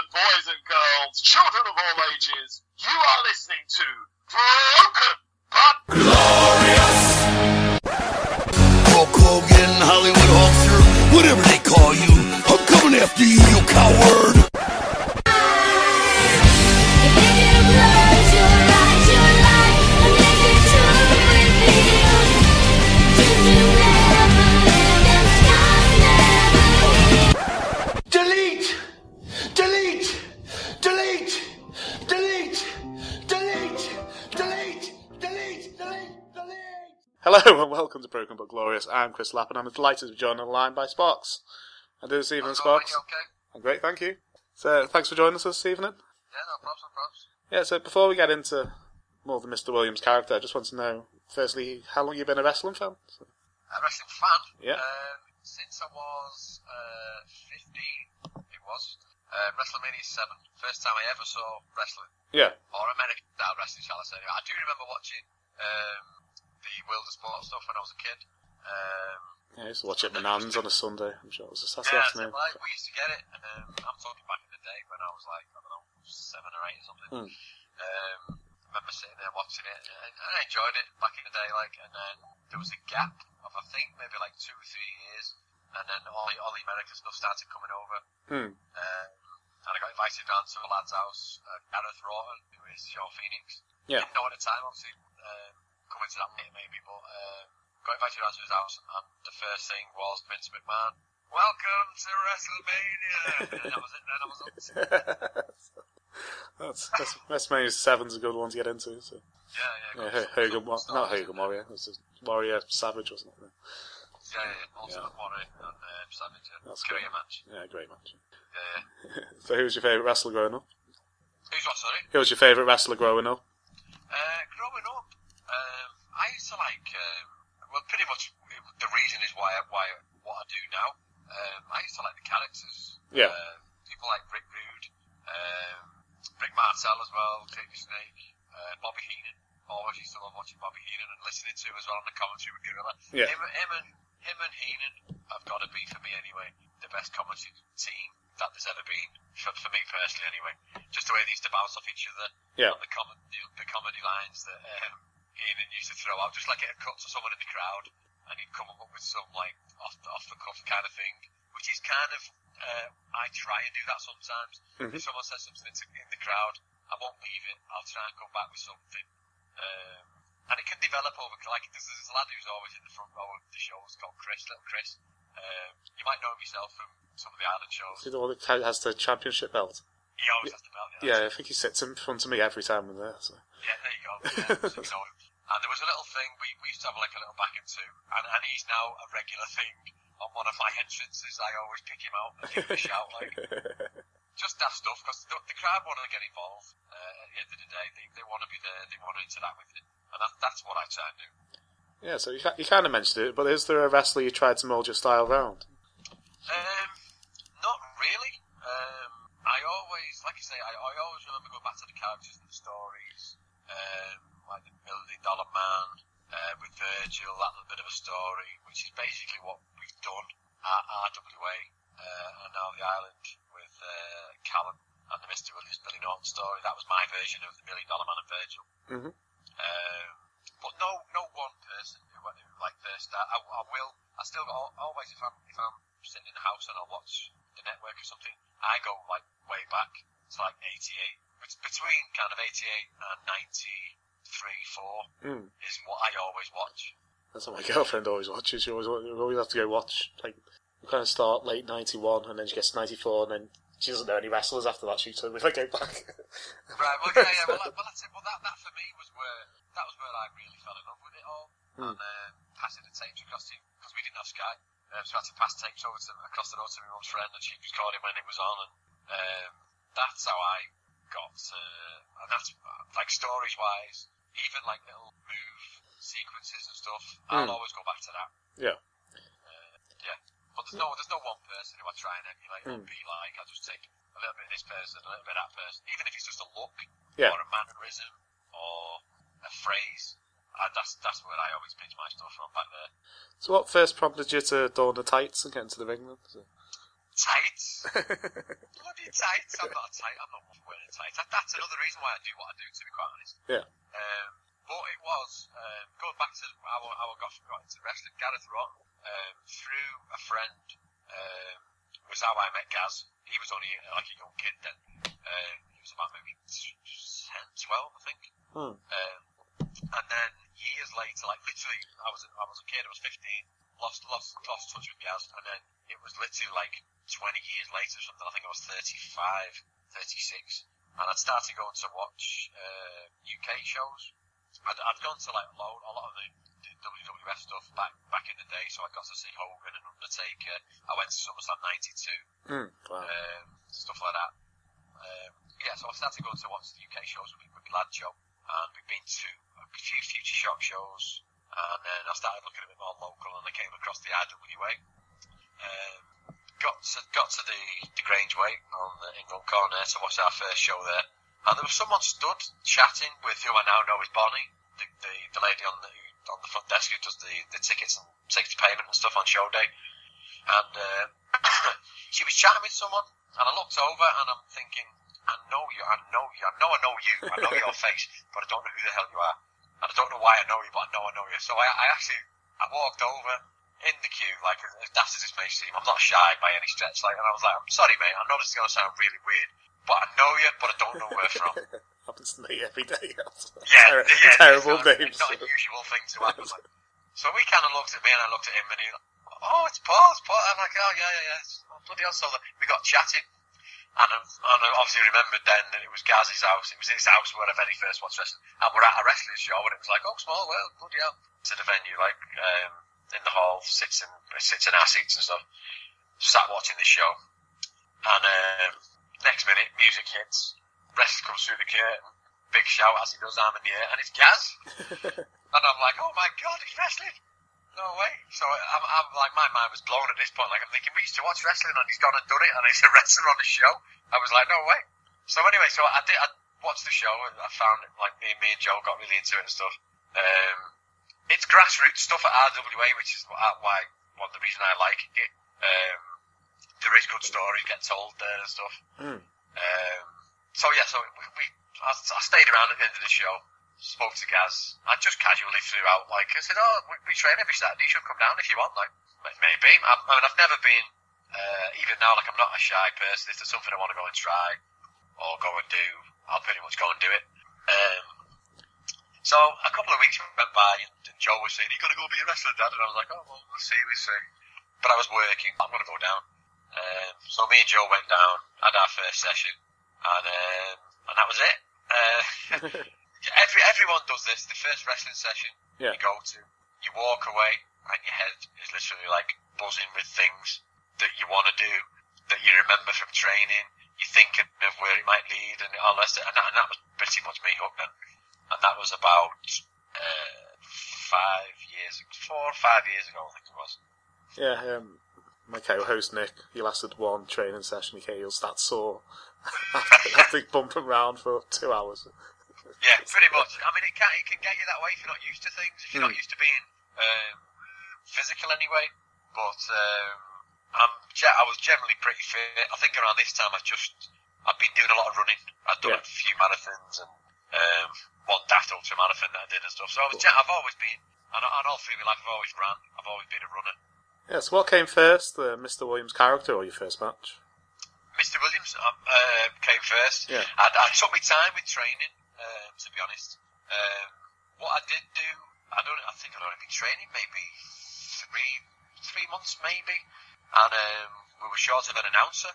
gentlemen, boys and girls, children of all ages, you are listening to Broken But Glorious! Hulk Hogan, Hollywood Hulkster, whatever they call you, I'm coming after you, you coward! Welcome to Broken but Glorious. I'm Chris Lapp and I'm delighted to be joined on the line by Sparks. How do this evening, Sparks? okay? I'm great, thank you. So, thanks for joining us this evening. Yeah, no problems, no problems. Yeah, so before we get into more of the Mr. Williams character, I just want to know, firstly, how long you've been a wrestling fan? So- A wrestling fan. Yeah. Um, since I was uh, 15, it was. Uh, WrestleMania 7. First time I ever saw wrestling. yeah, Or American style wrestling, shall I say. I do remember watching um, the World of Sport stuff when I was a kid. Um, yeah, I used to watch it at Manans on a Sunday. I'm sure it was a Saturday yeah, afternoon. like, we used to get it. Um, I'm talking back in the day when I was like, I don't know, seven or eight or something. Hmm. Um, I remember sitting there watching it, and and I enjoyed it back in the day. Like, and then there was a gap of I think maybe like two or three years, and then all the all the American stuff started coming over. Hmm. Um, and I got invited down to a lad's house, uh, Gareth Rawton, who is Shaw Phoenix. Yeah. Didn't know at the time, obviously, um, coming to that later maybe, but um, got invited down to his house, and the first thing was Vince McMahon. Welcome to WrestleMania. and that was it. Then I was up. that's, that's, WrestleMania 7's a good one to get into. So. Yeah, yeah. Yeah, H- Hogan, some Wa- not Hogan. Warrior, it was Warrior Savage, wasn't it? Yeah, yeah, yeah. Ultimate Warrior and um, Savage. Yeah. That's great. match. Yeah, great match. Yeah, yeah. So, who was your favourite wrestler growing up? Who's what, sorry? Who was your favourite wrestler growing up? Uh, growing up, um, I used to like, um, well, pretty much the reason is why I, why what I do now. Um, I used to like the characters. Yeah. Uh, people like Rick Rude, um, Rick Martel as well, Davey Snake, uh, Bobby Heenan. Always used to love watching Bobby Heenan and listening to him as well on the commentary with Gorilla. Yeah. Him, him and him and Heenan have got to be for me anyway the best commentary team that there's ever been for, for me personally anyway. Just the way they used to bounce off each other Yeah. on the comedy, the comedy lines that um, Ian used to throw out, just like it cut to someone in the crowd, and he'd come up with some like off the, off the cuff kind of thing, which is kind of uh, I try and do that sometimes. Mhm. If someone says something to, in the crowd, I won't leave it. I'll try and come back with something. Um, and it can develop over, like, there's, a lad who's always in the front row of the shows called Chris, little Chris. Um, you might know him yourself from some of the island shows. Is it the one that has the championship belt? He always has the belt. Yeah, I think he sits in front of me every time I'm there. So. Yeah, there you go. Yeah, so you know him. And there was a little thing, we, we used to have like a little back and two, and, and he's now a regular thing on one of my entrances. I always pick him out and give him a shout, like, just that stuff, because the, the crowd want to get involved uh, at the end of the day. They, they want to be there, they want to interact with it. And that, that's what I try and do. yeah, so you, you kind of mentioned it, but is there a wrestler you tried to mould your style around? Um, not really. Um, I always, like I say, I, I always remember going back to the characters and the stories. Um, like the Million Dollar Man uh, with Virgil, that little bit of a story, which is basically what we've done at RWA uh, and now the island with uh, Callum and the Mr. Williams Billy Norton story. That was my version of the Million Dollar Man and Virgil. Mhm. Um, but no, no one person who, who like first. I, I, I will. I still al- always if I'm if I'm sitting in the house and I'll watch the network or something, I go like way back to like '88. It's between kind of '88 and '93, four Mm. is what I always watch. That's what my girlfriend always watches. She always you always have to go watch like you kind of start late '91 and then she gets '94 and then she doesn't know any wrestlers after that. She told me like go back. Right. Well, yeah, yeah. Well, that, well, that's it. Well, that, that for me was where that was where I really fell in love with it all. Hmm. And uh, passing the tapes across to because we didn't have Sky, um, so I had to pass tapes over to across the road to my mum's friend, and she recorded when it was on, and um, that's how I got. Uh, and that's like stories wise, even like little move sequences and stuff. I'll Hmm. always go back to that. yeah. Uh, yeah. But there's no there's no one person who I try and emulate or Hmm. be like. I just take a little bit of this person, a little bit of that person, even if it's just a look Yeah. or a mannerism or a phrase. I, that's that's where I always pitch my stuff from back there. So what first prompted you to don the tights and get into the ring then? So- Tights. Bloody tights. I'm not a tight. I'm not wearing tights. That, that's another reason why I do what I do, to be quite honest. Yeah. Um, but it was um, going back to how, how I got, got into wrestling. Gareth Rotten um, through a friend um, was how I met Gaz. He was only uh, like a young kid then. Um, he was about maybe 10, 12, I think. Hmm. Um, and then years later, like literally, I was I was a kid. I was 15. Lost lost lost touch with Gaz, and then it was literally like 20 years later or something. I think I was 35, 36, and I'd started going to watch uh, UK shows. I'd, I'd gone to like a lot, a lot of the, the WWF stuff back back in the day, so I got to see Hogan and Undertaker. I went to SummerSlam '92 Hmm. Wow. um, stuff like that. Um, yeah, so I started going to watch the UK shows with, with Lad Joe, and we've been to a few Future Shock shows, and then I started looking a bit more local, and I came across the IWA. Um, got to, got to the, the Grange Way on the England corner to watch our first show there, and there was someone stood chatting with who I now know is Bonnie, the, the, the lady on the on the front desk who does the, the tickets and takes the payment and stuff on show day. And uh, she was chatting with someone, and I looked over and I'm thinking, I know you, I know you, I know I know you, I know your face, but I don't know who the hell you are. And I don't know why I know you, but I know I know you. So I, I actually, I walked over in the queue, like, as daft as this may seem, I'm not shy by any stretch, like, and I was like, I'm sorry mate, I know this is going to sound really weird, but I know you, but I don't know where from. Happens to me every day. Yeah, Ter- yeah, terrible it's not, names. It's not a usual thing to happen. Like. So we kind of looked at me and I looked at him and he, oh, it's Paul, it's Paul. I'm like, oh yeah, yeah, yeah. It's, oh, bloody hell. So we got chatting. And, um, and I obviously remembered then that it was Gaz's house. It was his house where I very first watched wrestling. And we're at a wrestling show and it was like, oh, small world, bloody hell. To the venue, like, um, in the hall, sits in, sits in our seats and stuff. Sat watching the show. And, um, next minute, music hits. Wrestler comes through the curtain. Big shout as he does arm in the air. And it's Gaz. And I'm like, oh my god, he's wrestling. No way. So I'm, I'm like, my mind was blown at this point. Like, I'm thinking, we used to watch wrestling and he's gone and done it and he's a wrestler on the show. I was like, no way. So anyway, so I did, I watched the show and I found it, like, me, me and Joe got really into it and stuff. Um, it's grassroots stuff at RWA, which is why, one of the reason I like it. Um, there is good stories get told there and stuff. Hmm. Um, so yeah, so we, we I, I stayed around at the end of the show, spoke to Gaz. I just casually threw out like I said, oh, we, we train every Saturday. You should come down if you want. Like maybe. I, I mean, I've never been. Uh, even now, like I'm not a shy person. If there's something I want to go and try or go and do, I'll pretty much go and do it. Um, so a couple of weeks went by, and, Joe was saying, "You gonna go be a wrestler, Dad?" And I was like, "Oh, well, we'll see, we'll see." But I was working. I'm gonna go down. Um, so me and Joe went down, had our first session, and um, and that was it. Uh, every everyone does this. The first wrestling session Yeah. you go to, you walk away, and your head is literally like buzzing with things that you want to do, that you remember from training. You're thinking of where it might lead, and all rest. And that, and that was pretty much me hooked then. And that was about uh, five years, four or five years ago, I think it was. Yeah, um, my co-host Nick, he lasted one training session. He feels that sore after, bumping around for two hours. Yeah, pretty much. I mean, it can it can get you that way if you're not used to things. If you're not Hmm. used to being um, physical anyway. But um, I'm, I was generally pretty fit. I think around this time I just I've been doing a lot of running. I've done Yeah. a few marathons and um, one daft ultra marathon that I did and stuff. So I was, I've always been, and, and all through my life I've always ran. I've always been a runner. Yeah, so what came first, the Mr. Williams character or your first match? Mr. Williams um, uh, came first. Yeah. I, I took my time with training, um, to be honest. Um, what I did do, I don't, I think I'd only been training maybe three, three months maybe, and um, we were short of an announcer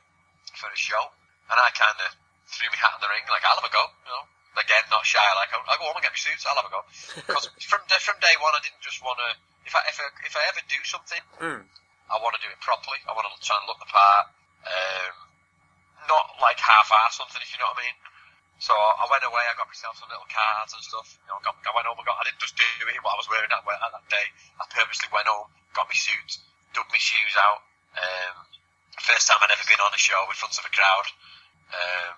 for a show, and I kind of threw my hat in the ring, like I'll have a go, you know. Again, not shy, like I'll, I'll go home and get my suits, I'll have a go. Because from day, from day one, I didn't just want to. If I if I if I ever do something, Hmm. I want to do it properly. I want to try and look the part. Um, not like half-ass something, if you know what I mean. So I went away. I got myself some little cards and stuff. You know, got, I went home. and got. I didn't just do it in what I was wearing that, that day. I purposely went home, got my suit, dug my shoes out. Um, first time I'd ever been on a show in front of a crowd. Um,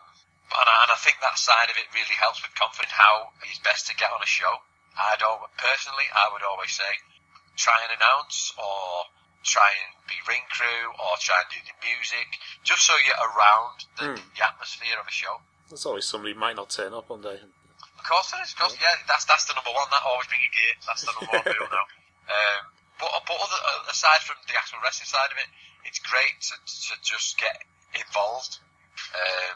and, I, and I think that side of it really helps with confidence. How it's best to get on a show. I'd always, personally, I would always say, try and announce or try and be ring crew or try and do the music, just so you're around the, Hmm. the atmosphere of a show. There's always somebody who might not turn up one day. Of course there is. Of course, yeah, that's that's the number one. That always bring your gear. That's the number one rule now. Um, but but other, uh, aside from the actual wrestling side of it, it's great to, to just get involved. Um,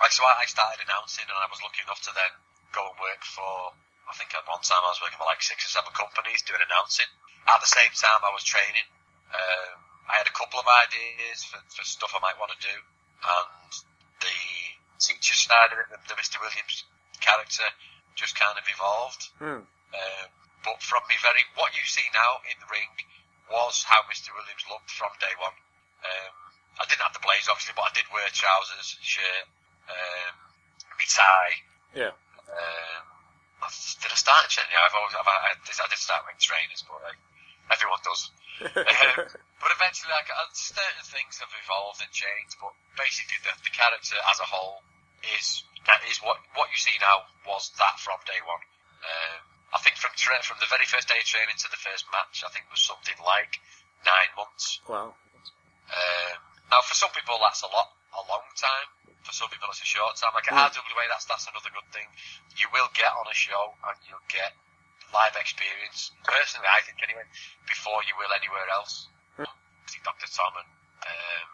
like so, I I started announcing, and I was lucky enough to then go and work for. I think at one time I was working for like six or seven companies doing announcing. At the same time, I was training. Um, I had a couple of ideas for, for stuff I might want to do, and the teacher side of it, the, the Mr. Williams character, just kind of evolved. Hmm. Um, but from me very, what you see now in the ring was how Mr. Williams looked from day one. Um, I didn't have the blaze obviously, but I did wear trousers, shirt, um, my tie. Yeah. Um, I, did I start in? Yeah, I've always, I've, I, I did start wearing trainers, but like, everyone does. um, but eventually, like, uh, certain things have evolved and changed. But basically, the, the character as a whole is that is what what you see now was that from day one. Um, I think from tra- from the very first day of training to the first match, I think was something like nine months. Wow. Um, now, for some people, that's a lot, a long time. For some people, it's a short time. Like at Hmm. RWA, that's that's another good thing. You will get on a show and you'll get live experience. Personally, I think anyway, before you will anywhere else. I think Dr. Tom and um,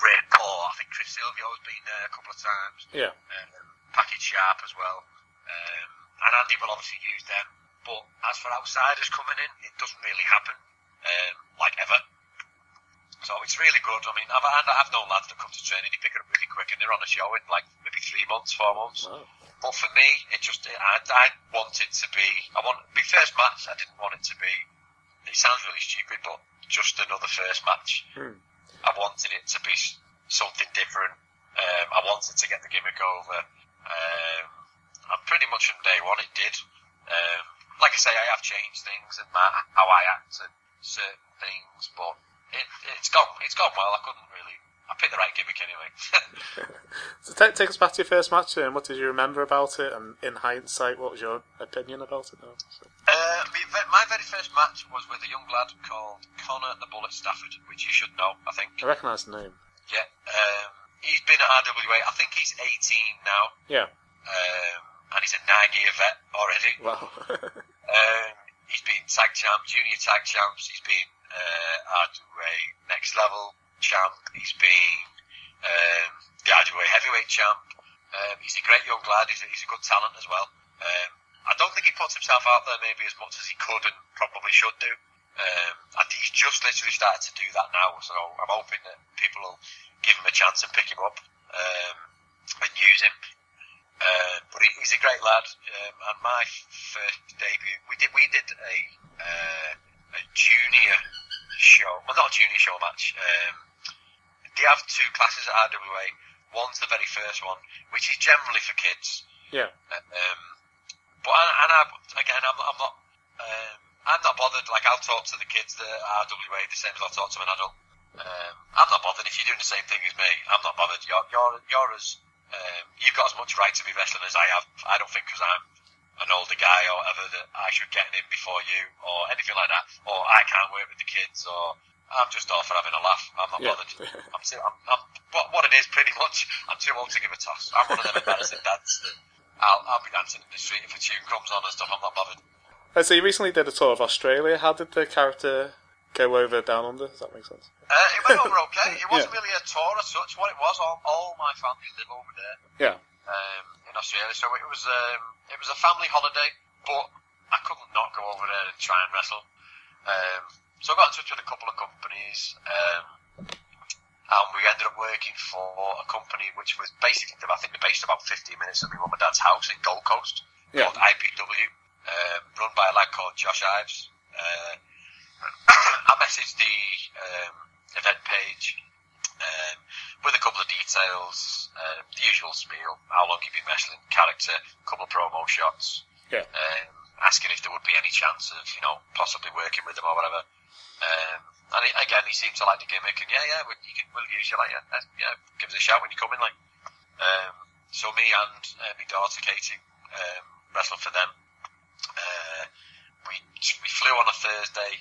Ray Paul, I think Chris Silvio's been there a couple of times. Yeah. Um, Package Sharp as well. Um, and Andy will obviously use them. But as for outsiders coming in, it doesn't really happen, um, like ever. So it's really good. I mean, I've, and I've known lads that come to training, they pick it up really quick, and they're on a show in like maybe three months, four months. Wow. But for me, it just I, I wanted to be. I want my first match. I didn't want it to be. It sounds really stupid, but just another first match. Hmm. I wanted it to be something different. Um, I wanted to get the gimmick over. Um, and pretty much from day one, it did. Um, like I say, I have changed things and my, how I act and certain things, but it's gone. It's gone well. I couldn't really. I picked the right gimmick anyway. So take, take us back to your first match, and what did you remember about it? And in hindsight, what was your opinion about it? Now? So, Uh, my, my very first match was with a young lad called Connor the Bullet Stafford, which you should know, I think. I recognise the name. Yeah. Um, he's been at RWA. I think he's 18 now, Yeah. um, and he's a nine-year vet already. Wow. Um, he's been tag champ, junior tag champs. He's been uh, next level champ. He's been um, the heavyweight champ. Um, he's a great young lad. He's a, he's a good talent as well. Um, I don't think he puts himself out there maybe as much as he could and probably should do. Um, and he's just literally started to do that now. So I'm hoping that people will give him a chance and pick him up um, and use him. Uh, but he, he's a great lad. Um, and my first debut, we did we did a uh, a junior show, well not a junior show match. Um, they have two classes at RWA. One's the very first one, which is generally for kids. yeah. Um, but and, and I, again, I'm, I'm not. Um, I'm not bothered. Like I'll talk to the kids that are RWA the same as I'll talk to an adult. Um, I'm not bothered if you're doing the same thing as me. I'm not bothered. You're you're, you're as um, you've got as much right to be wrestling as I have. I don't think because I'm an older guy or whatever that I should get in before you or anything like that. Or I can't work with the kids or I'm just off for having a laugh. I'm not Yeah. bothered. I'm too. I'm, I'm what, what it is pretty much. I'm too old to give a toss. I'm one of them embarrassing dads that I'll I'll be dancing in the street if a tune comes on and stuff. I'm not bothered. Uh, so you recently did a tour of Australia. How did the character go over down under? Does that make sense? Uh, it went over okay. It wasn't Yeah. really a tour as such. What it was, all, all my family live over there Yeah. um, in Australia, so it was um, it was a family holiday. But I couldn't not go over there and try and wrestle. Um, so I got in touch with a couple of companies, um, and we ended up working for a company which was basically, I think, they're based about 15 minutes from my mum and dad's house in Gold Coast, Yeah. called IPW, um, run by a lad called Josh Ives. Uh, I messaged the um, event page um, with a couple of details, uh, the usual spiel, how long you've been wrestling, character, couple of promo shots, Yeah. um, asking if there would be any chance of, you know, possibly working with them or whatever. Um, and he, again, he seemed to like the gimmick, and yeah, yeah, we, you can, we'll use you like, yeah, uh, yeah, give us a shout when you come in, like. Um, so me and uh, my daughter Katie um, wrestled for them. Uh, we we flew on a Thursday.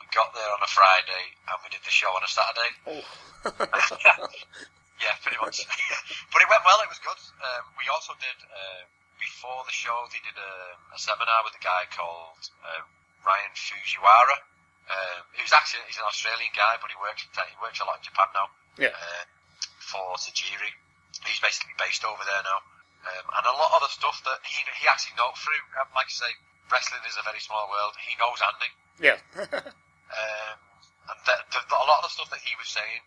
We got there on a Friday, and we did the show on a Saturday. Oh. Yeah, pretty much. but it went well. It was good. Um, we also did uh, before the show. They did a, a seminar with a guy called uh, Ryan Fujiwara. Um, was actually he's an Australian guy, but he works he works a lot in Japan now. Yeah. Uh, for Tajiri, he's basically based over there now. Um, and a lot of the stuff that he he actually knows through, um, like I say, wrestling is a very small world. He knows Andy. Yeah. Um, and the, the, a lot of the stuff that he was saying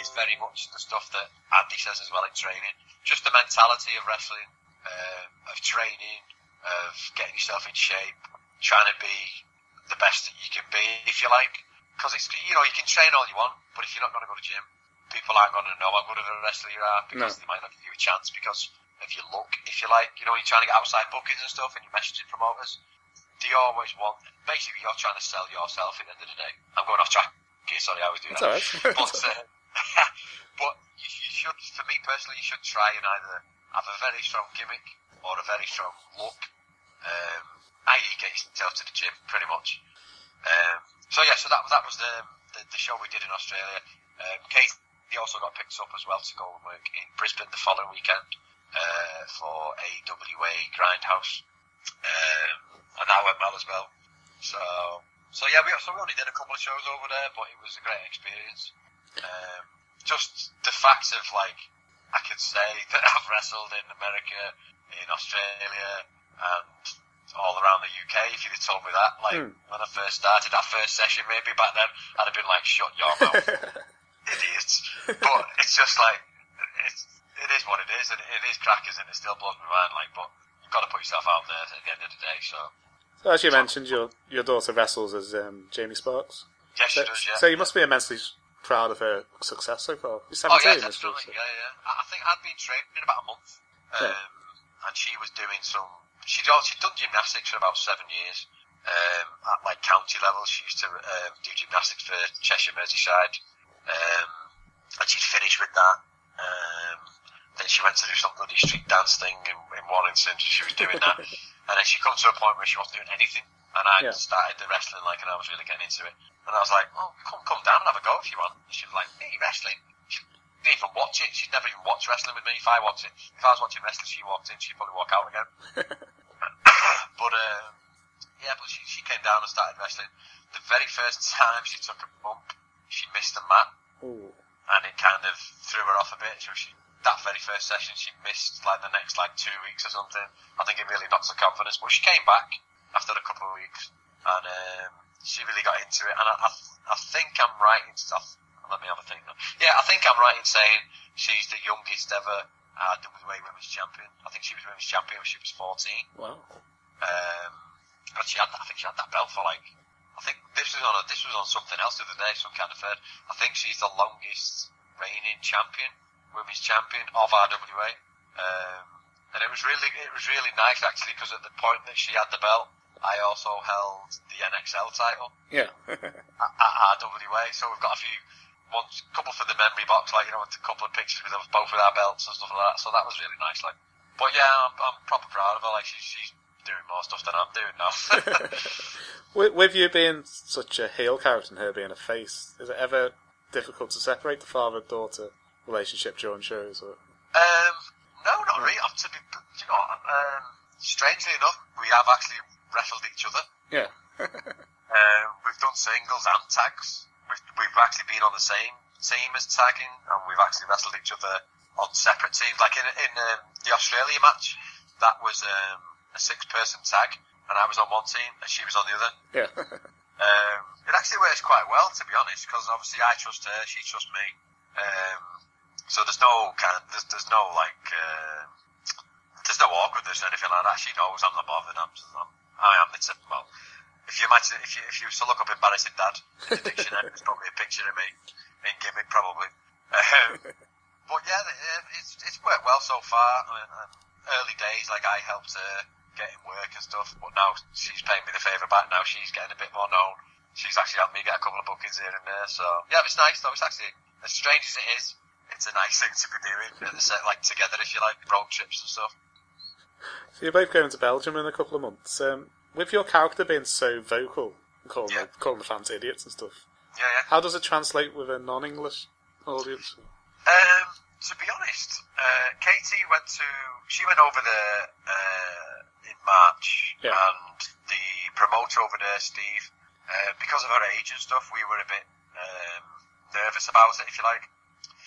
is very much the stuff that Andy says as well in training. Just the mentality of wrestling, uh, of training, of getting yourself in shape, trying to be the best that you can be, if you like. Because it's you know you can train all you want, but if you're not going to go to gym, people aren't going to know how good of a wrestler you are because No. they might not give you a chance because of your look, if you like. You know, you're trying to get outside bookings and stuff, and you're messaging promoters they always want. Basically, you're trying to sell yourself at the end of the day. I'm going off track. Okay, sorry, I was doing It's that. alright. but uh, but you, you should, for me personally, you should try and either have a very strong gimmick or a very strong look. Um, i.e., get yourself to the gym, pretty much. Um, so yeah, so that that was the the, the show we did in Australia. Um, Kate he also got picked up as well to go and work in Brisbane the following weekend uh, for AWA Grindhouse um, and that went well as well. So, so yeah, we so we only did a couple of shows over there, but it was a great experience. Um, just the fact of like, I could say that I've wrestled in America, in Australia, and all around the UK. If you'd have told me that, like Hmm. when I first started that first session, maybe back then, I'd have been like, "Shut your mouth, idiots!" But it's just like, it's it is what it is, and it is crackers, and it still blows my mind. Like, but you've got to put yourself out there at the end of the day. So, So as you mentioned, your your daughter wrestles as um, Jamie Sparks. yes, So, she does. Yeah. so you must be immensely proud of her success so far. Oh 17 yeah, this week. definitely. so- Yeah, yeah. I think I'd been training in about a month, um, Yeah. and she was doing some. She'd she'd done gymnastics for about seven years. Um, at like county level, she used to um, do gymnastics for Cheshire Merseyside, um, and she'd finished with that. Um, then she went to do some bloody street dance thing in, in Warrington. So she was doing that, and then she come to a point where she wasn't doing anything. And I Yeah. started the wrestling like, and I was really getting into it. And I was like, "Oh, come come down and have a go if you want." And she was like, "Me wrestling." She didn't even watch it. She'd never even watched wrestling with me. If I watched it, if I was watching wrestling, she walked in, she'd probably walk out again. but um, yeah, but she she came down and started wrestling. The very first time she took a bump, she missed the mat Ooh. and it kind of threw her off a bit. So she, that very first session, she missed like the next like two weeks or something. I think it really knocked her confidence. But she came back after a couple of weeks, and um, she really got into it. And I, I, I think I'm right in stuff. Let me have a think. now. Yeah, I think I'm right in saying she's the youngest ever uh, WA Women's Champion. I think she was Women's Champion when she was 14. Wow. Um, and she had, I think she had that belt for like, I think this was on a, this was on something else the other day, some kind of third. I think she's the longest reigning champion, women's champion of RWA. Um, and it was really, it was really nice actually because at the point that she had the belt, I also held the NXL title Yeah. at, at RWA. So we've got a few, one couple for the memory box, like you know, a couple of pictures with us both with our belts and stuff like that. So that was really nice. Like, but yeah, I'm, I'm proper proud of her. Like she's, she's doing more stuff than I'm doing now. with, with you being such a heel character and her being a face, is it ever difficult to separate the father-daughter relationship during shows? Or Um, no, not really. Up to be, you know, um, strangely enough, we have actually wrestled each other. yeah. Um, we've done singles and tags. We've, we've actually been on the same team as tagging, and we've actually wrestled each other on separate teams. Like in, in um, the Australia match, that was um, a six-person tag, and I was on one team and she was on the other. yeah. Um, it actually works quite well, to be honest, because obviously I trust her, she trusts me. Um, so there's no kind, there's, there's no like, uh, there's no awkwardness or anything like that. She knows I'm not bothered. I'm, I'm I am the tip. Well, if you imagine, if you if you to look up embarrassing dad in the dictionary, there's probably a picture of me in gimmick, probably. Um, but yeah, it's it's worked well so far. I mean, um, early days, like I helped her get in work and stuff, but now she's paying me the favour back. Now she's getting a bit more known. She's actually helped me get a couple of bookings here and there. So yeah, it's nice though. It's actually as strange as it is. It's a nice thing to be doing at the set, like together, if you like, road trips and stuff. So you're both going to Belgium in a couple of months. Um, with your character being so vocal, calling, Yeah. the, calling the fans idiots and stuff. Yeah, yeah. How does it translate with a non-English audience? Um, to be honest, uh, Katie went to she went over there uh, in March, Yeah. and the promoter over there, Steve, uh, because of her age and stuff, we were a bit um, nervous about it, if you like,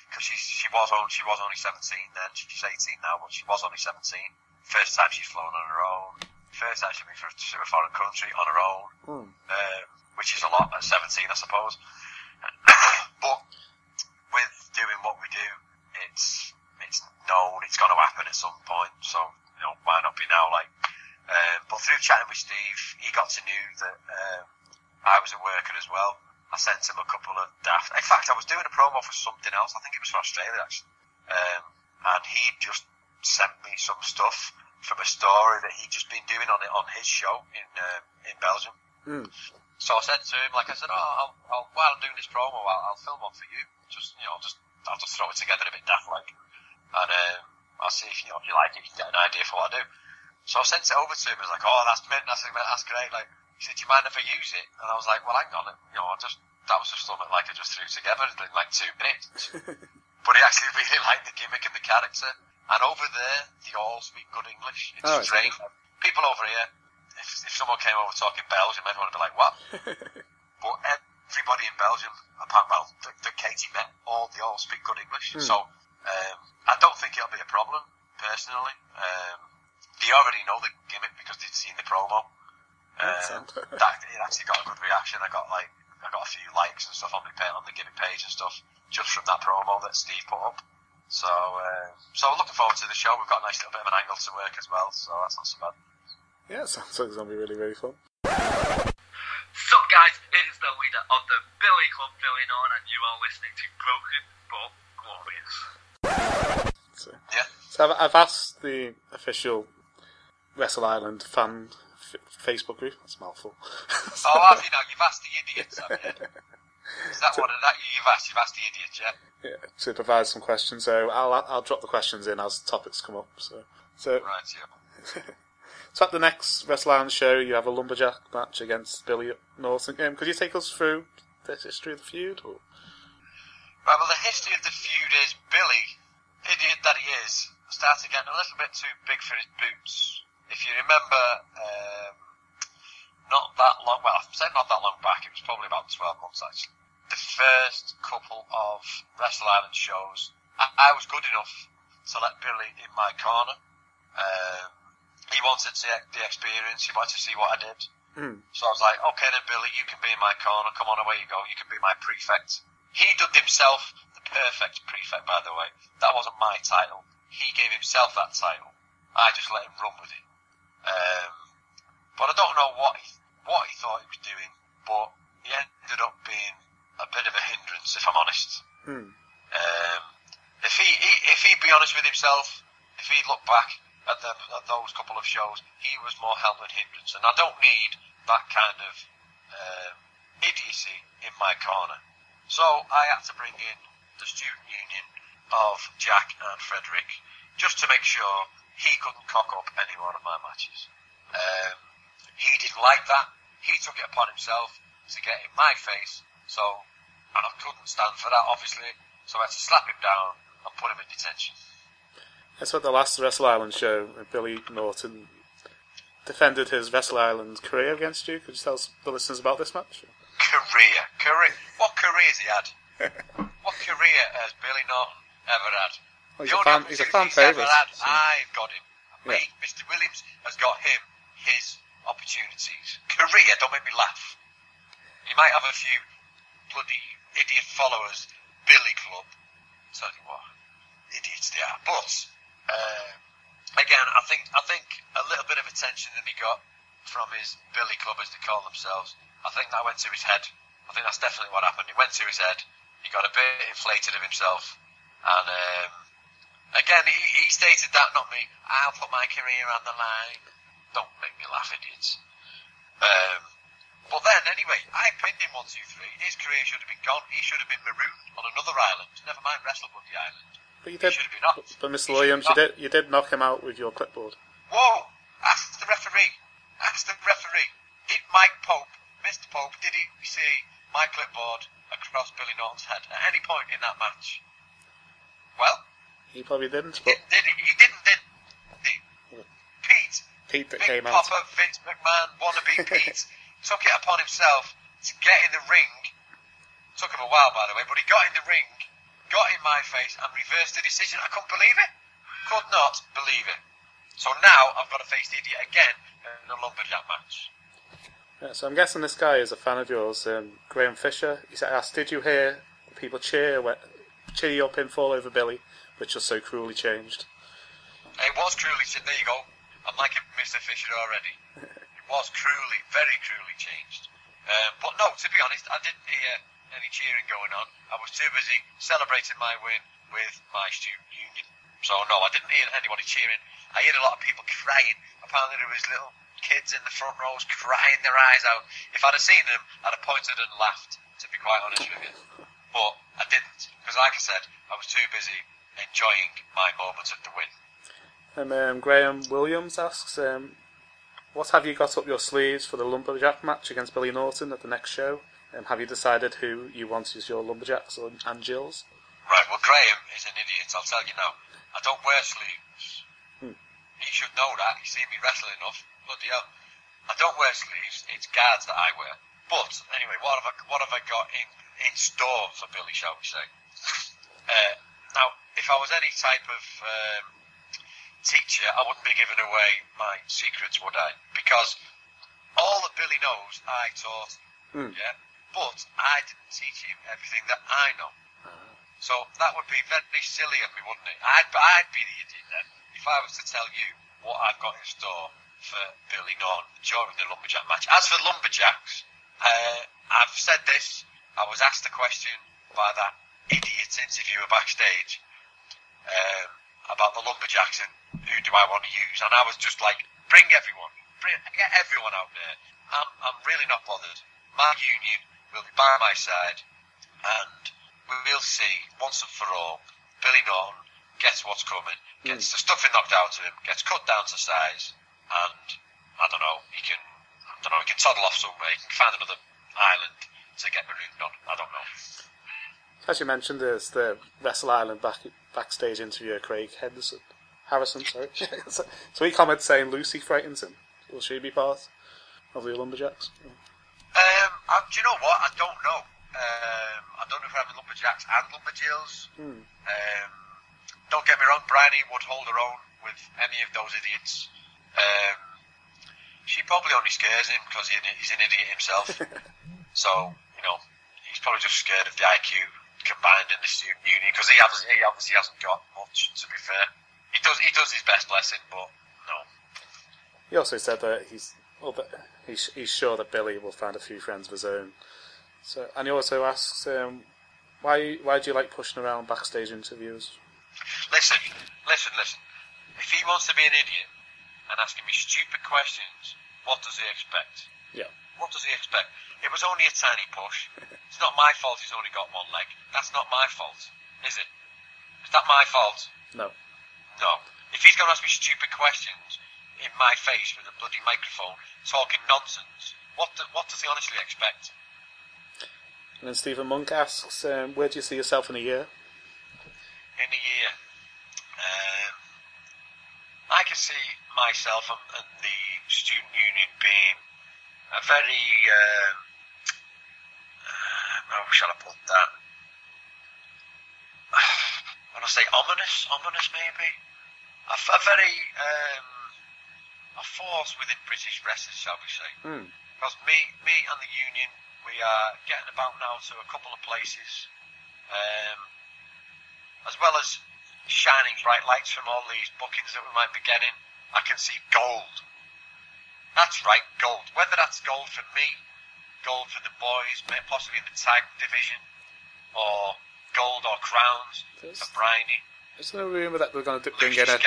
because she she was only she was only 17 then. She's 18 now, but she was only 17. First time she's flown on her own. First time she's been for- to a foreign country on her own, um, which is a lot at 17, I suppose. but with doing what we do, it's it's known it's going to happen at some point. So you know, why not be now? Like, um, but through chatting with Steve, he got to know that um, I was a worker as well. I sent him a couple of daft. In fact, I was doing a promo for something else. I think it was for Australia actually, um, and he just sent me some stuff from a story that he'd just been doing on it on his show in um, in Belgium. Hmm. So I said to him, like I said, oh, I'll, I'll, while I'm doing this promo, I'll, I'll film one for you. Just you know, just I'll just throw it together a bit daft like, and um, I'll see if you know if you like it, you can get an idea for what I do. So I sent it over to him. He was like, oh, that's mint, that's that's great. Like he said, do you mind if I use it? And I was like, well, hang on, you know, I just that was just something like I just threw together in like two minutes. but he actually really liked the gimmick and the character. And over there, they all speak good English. It's Oh, strange. People over here, if, if someone came over talking Belgium, everyone would be like, what? But everybody in Belgium, apart well, the, the Katie met, all they all speak good English. Hmm. So um, I don't think it'll be a problem personally. Um, they already know the gimmick because they'd seen the promo. Um, that it actually got a good reaction. I got like I got a few likes and stuff on my on the gimmick page and stuff just from that promo that Steve put up. So uh, so looking forward to the show. We've got a nice little bit of an angle to work as well, so that's not so bad. Yeah, it sounds like it's going to be really, really fun. Sup guys, it is the leader of the Billy Club Billy On and you are listening to Broken but Glorious. So, Yeah. so I've, I've asked the official Wrestle Island fan f- Facebook group. That's a mouthful. Oh, have you now? You've asked the idiots, have you? Is that what that you've asked? You've asked the idiots, yeah? Yeah, to provide some questions. So I'll I'll drop the questions in as topics come up. So so Right, yeah. so at the next Wrestle Island show, you have a lumberjack match against Billy Norton. Um, could you take us through the history of the feud? Or? Right, well, the history of the feud is Billy, idiot that he is, started getting a little bit too big for his boots. If you remember, um, not that long, well, I'm saying not that long back, it was probably about 12 months actually. The first couple of Wrestle Island shows, I, I was good enough to let Billy in my corner. Um, he wanted to, the experience, he wanted to see what I did. Hmm. So I was like, okay then Billy, you can be in my corner, come on away you go, you can be my prefect. He dubbed himself the perfect prefect, by the way. That wasn't my title. He gave himself that title. I just let him run with it. Um, but I don't know what he, what he thought he was doing, but he ended up being a bit of a hindrance, if I'm honest. Hmm. Um, if he, he if he'd be honest with himself, if he'd look back at, the, at those couple of shows, he was more help than hindrance. And I don't need that kind of um, idiocy in my corner. So I had to bring in the student union of Jack and Frederick just to make sure he couldn't cock up any one of my matches. Um, he didn't like that. He took it upon himself to get in my face. So and I couldn't stand for that, obviously. So I had to slap him down and put him in detention. That's what the last Wrestle Island show, uh, Billy Norton defended his Wrestle Island career against you. Could you tell the listeners about this match? Career, career. What career has he had? what career has Billy Norton ever had? Well, he's a fan- he's a fan opportunities ever favourite, had, so- I've got him. Me, Mr. Williams has got him his opportunities. Career, don't make me laugh. He might have a few bloody idiot followers, Billy Club. Tell you what, idiots they are. But uh, again, I think I think a little bit of attention that he got from his Billy Club, as they call themselves. I think that went to his head. I think that's definitely what happened. It went to his head. He got a bit inflated of himself, and um, again, he, he stated that, not me. I'll put my career on the line. Don't make me laugh, idiots. Um, but then, anyway, I pinned him one, two, three. His career should have been gone. He should have been marooned on another island. Never mind WrestleBuddy Island. But you He should have been off. But Mr. He Williams, you did you did knock him out with your clipboard. Whoa! Ask the referee. Ask the referee. Did Mike Pope Mr. Pope, did he see my clipboard across Billy Norton's head at any point in that match? Well, He probably didn't, he didn't, did he? He didn't, did he? Pete, Pete that Big came out. Papa Vince McMahon, wannabe Pete, took it upon himself to get in the ring. Took him a while, by the way, but he got in the ring, got in my face, and reversed the decision. I couldn't believe it. Could not believe it. So now I've got to face the idiot again in a lumberjack match. Yeah, so I'm guessing this guy is a fan of yours, um, Graham Fisher. He said, asked, "Did you hear people cheer when, cheer your pinfall over Billy, which was so cruelly changed?" It was cruelly, changed. there you go. I'm liking Mr. Fisher already. Was cruelly, very cruelly changed. Um, but no, to be honest, I didn't hear any cheering going on. I was too busy celebrating my win with my student union. So no, I didn't hear anybody cheering. I heard a lot of people crying. Apparently there was little kids in the front rows crying their eyes out. If I'd have seen them, I'd have pointed and laughed, to be quite honest with you. But I didn't, because like I said, I was too busy enjoying my moment of the win. And um, Graham Williams asks, um, "What have you got up your sleeves for the lumberjack match against Billy Norton at the next show? Um, have you decided who you want as your lumberjacks or, and Jills?" Right, well, Graham is an idiot, I'll tell you now. I don't wear sleeves. He should know that. He's seen me wrestle enough. Bloody hell. I don't wear sleeves. It's guards that I wear. But, anyway, what have I, what have I got in, in store for Billy, shall we say? Uh, now, if I was any type of um, teacher, I wouldn't be giving away my secrets, would I? Because all that Billy knows, I taught him. Yeah? But I didn't teach him everything that I know. So that would be very silly of me, wouldn't it? I'd, I'd be the idiot then if I was to tell you what I've got in store for Billy Norton during the Lumberjack match. As for Lumberjacks, uh, I've said this. I was asked a question by that idiot interviewer backstage um, about the Lumberjacks and who do I want to use, and I was just like, bring everyone, bring, get everyone out there. I'm, I'm really not bothered. My union will be by my side, and we will see once and for all. Billy Norton gets what's coming, gets hmm. the stuffing knocked out of him, gets cut down to size, and I don't know, he can, I don't know, he can toddle off somewhere, he can find another island to get marooned on. I don't know. As you mentioned, there's the Wrestle Island back, backstage interviewer Craig Henderson. Harrison, sorry. so, so he commented saying Lucy frightens him. Will she be part of the Lumberjacks? Um, I, do you know what? I don't know. Um, I don't know if we're having lumberjacks and lumberjills. Um, don't get me wrong, Bryony would hold her own with any of those idiots. Um, she probably only scares him because he, he's an idiot himself. so, you know, he's probably just scared of the IQ combined in the student union because he obviously, he obviously hasn't got much, to be fair. He does, he does his best, bless him, but no. He also said that he's well, he's, he's sure that Billy will find a few friends of his own. So, and he also asks, um, why why do you like pushing around backstage interviews? Listen, listen, listen. If he wants to be an idiot and asking me stupid questions, what does he expect? Yeah. What does he expect? It was only a tiny push. It's not my fault he's only got one leg. That's not my fault, is it? Is that my fault? No. No. If he's going to ask me stupid questions in my face with a bloody microphone, talking nonsense, what do, what does he honestly expect? And then Stephen Monk asks, um, where do you see yourself in a year? in a year. Um, I can see myself and, and the student union being a very, um, uh, how shall I put that? When I say ominous, ominous maybe, A very um, a force within British wrestling, shall we say? Hmm. Because me, me and the union, we are getting about now to a couple of places. Um, as well as shining bright lights from all these bookings that we might be getting, I can see gold. That's right, gold. Whether that's gold for me, gold for the boys, possibly in the tag division, or gold or crowns There's- for Bryony, Is there a rumour that they're going to bring in a,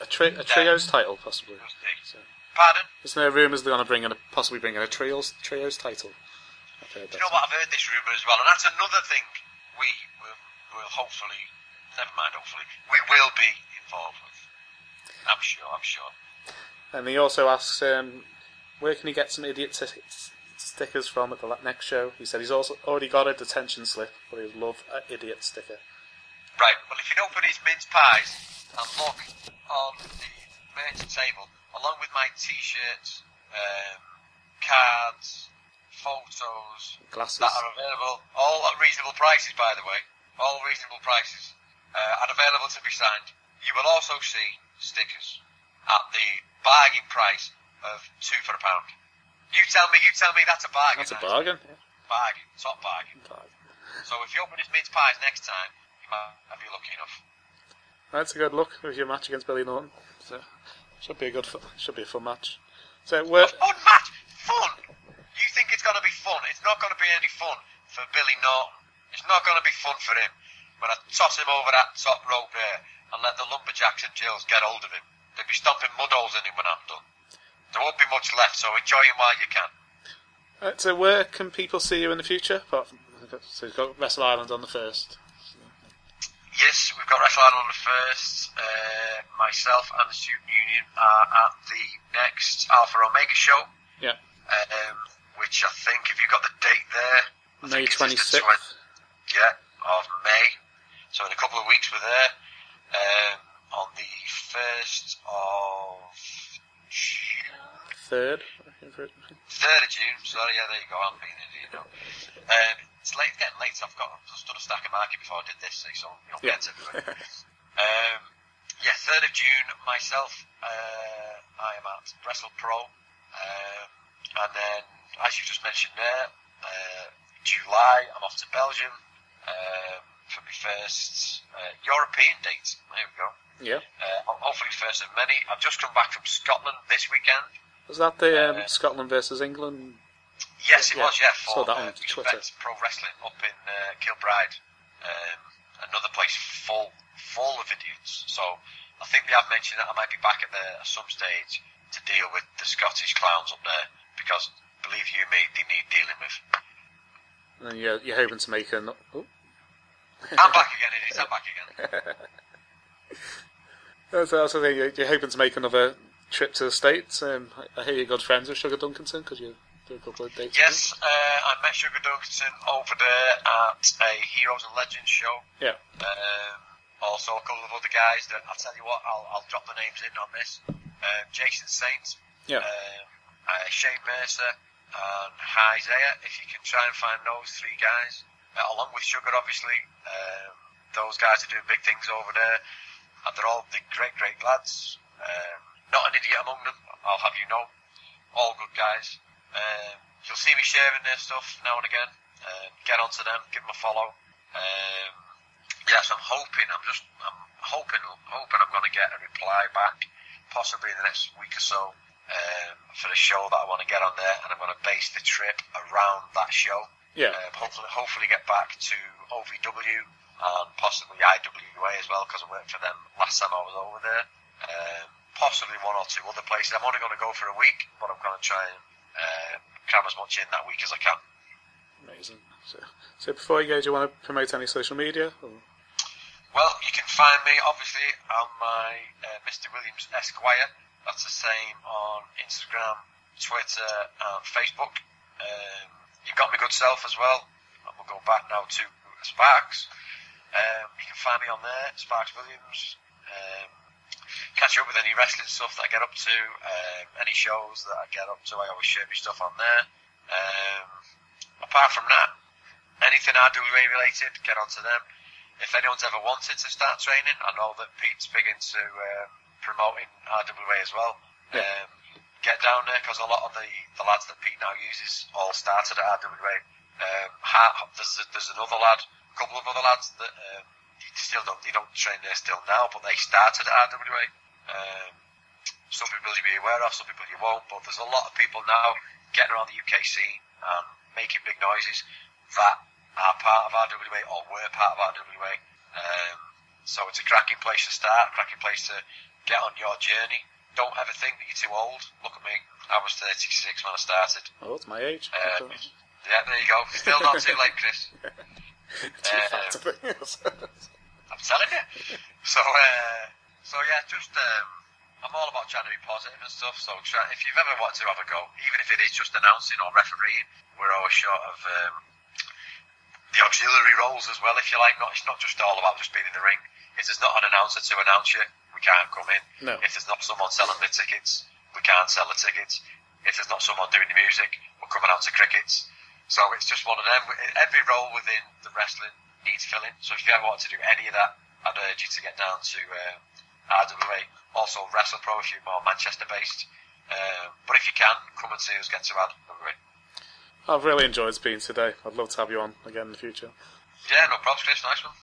a, tri- a trios title, possibly? So, Pardon? isn't there rumours they're going to bring in a, possibly bring in a trios trios title? Do you know what? I've heard this rumour as well, and that's another thing we will, will hopefully, never mind, hopefully, we will be involved with. I'm sure, I'm sure. And he also asks, um, where can he get some idiot tickets stickers from at the next show. He said he's also already got a detention slip, but he'd love an idiot sticker. Right, well, if you'd open his mince pies and look on the merch table, along with my t-shirts, um, cards, photos, Glasses. that are available, all at reasonable prices, by the way, all reasonable prices, uh, and available to be signed. You will also see stickers at the bargain price of two for a pound. You tell me, you tell me that's a bargain. That's a that is. bargain. Bargain, top bargain. Bargain. So if you open his mince pies next time, you might be lucky enough. That's a good look with your match against Billy Norton. So should be a good, should be a fun match. So we're Fun match! Fun! You think it's going to be fun? It's not going to be any fun for Billy Norton. It's not going to be fun for him. When I toss him over that top rope there and let the lumberjacks and Jills get hold of him, they'll be stomping mud holes in him when I'm done. There won't be much left, so enjoy him while you can. uh, so where can people see you in the future? Apart from, so we've got Wrestle Island on the first. Yes, we've got Wrestle Island on the first. Uh, myself and the Student Union are at the next Alpha Omega show, Yeah, um, which I think, if you got the date there, I May twenty sixth. 20 yeah, of May. So in a couple of weeks we're there. Um, on the first of June, Third. third of June. Sorry, yeah, there you go. I'm being an idiot, know. Um, it's late, getting late. I've got I've done a stack of market before I did this, so you know, Yeah. get everywhere. um, yeah, third of June. Myself, uh, I am at Wrestle Pro, um, and then as you just mentioned there, uh, July I'm off to Belgium um, for my first uh, European date. There we go. Yeah. Uh, hopefully first of many. I've just come back from Scotland this weekend. Was that the um, Uh, Scotland versus England? Yes, it Yeah, was. Yeah, saw that uh, on Twitter. Pro Wrestling up in uh, Kilbride. Um, another place full full of idiots. So I think they have mentioned that I might be back at there at some stage to deal with the Scottish clowns up there because believe you me, they need dealing with. And you're, you're hoping to make an. Oh. I'm back again, it is. I'm back again. That's you're, you're hoping to make another trip to the States. Um, I- I hear you're good friends with Sugar Dunkerton because you do a couple of dates. Yes, uh, I met Sugar Dunkerton over there at a Heroes and Legends show. Yeah. Um, also, a couple of other guys that I'll tell you what, I'll, I'll drop the names in on this. Um, Jason Saint, Yeah. um, uh, Shane Mercer, and Isaiah. If you can try and find those three guys, uh, along with Sugar, obviously, um, those guys are doing big things over there, and they're all the great, great lads. Um, not an idiot among them, I'll have you know. All good guys. Um, you'll see me sharing their stuff now and again. Um, get onto them, give them a follow. Um, yes, I'm hoping. I'm just. I'm hoping. Hoping I'm going to get a reply back, possibly in the next week or so, um, for the show that I want to get on there, and I'm going to base the trip around that show. Yeah. Um, hopefully, hopefully get back to OVW and possibly IWA as well because I worked for them last time I was over there. Um, possibly one or two other places. I'm only going to go for a week, but I'm going to try and uh, cram as much in that week as I can. Amazing. So, so before you go, do you want to promote any social media? Or? Well, you can find me obviously on my uh, Mr. Williams Esquire. That's the same on Instagram, Twitter, and Facebook. Um, you've got me good self as well. And we'll go back now to Sparks. Um, you can find me on there, Sparks Williams. Um, catch up with any wrestling stuff that I get up to, um, any shows that I get up to. I always share my stuff on there. Um, apart from that, anything RWA related, get onto them. If anyone's ever wanted to start training, I know that Pete's big into um, promoting RWA as well. Yeah. Um, get down there because a lot of the, the lads that Pete now uses all started at RWA. Um, Ha- there's, there's another lad, couple of other lads that um, you still don't they don't train there still now, but they started at RWA. Um, some people you'll be aware of, some people you won't, but there's a lot of people now getting around the UK scene and making big noises that are part of RWA or were part of RWA. Um, so it's a cracking place to start, cracking place to get on your journey. Don't ever think that you're too old. Look at me. I was 36 when I started. Oh, it's my age. Uh, yeah, there you go. Still not too late, Chris. Too fat to think. I'm telling you. So, uh, so yeah, just um, I'm all about trying to be positive and stuff. So try, if you've ever wanted to have a go, even if it is just announcing or refereeing, we're always short of um, the auxiliary roles as well. If you like, not it's not just all about just being in the ring. If there's not an announcer to announce you, we can't come in. No. If there's not someone selling the tickets, we can't sell the tickets. If there's not someone doing the music, we're coming out to crickets. So it's just one of them. Every role within the wrestling needs filling. So if you ever want to do any of that, I'd urge you to get down to uh, RWA. Also, Wrestle Pro if you're more Manchester based. Uh, but if you can, come and see us get to RWA. I've really enjoyed speaking today. I'd love to have you on again in the future. Yeah, no problems, Chris. Nice one.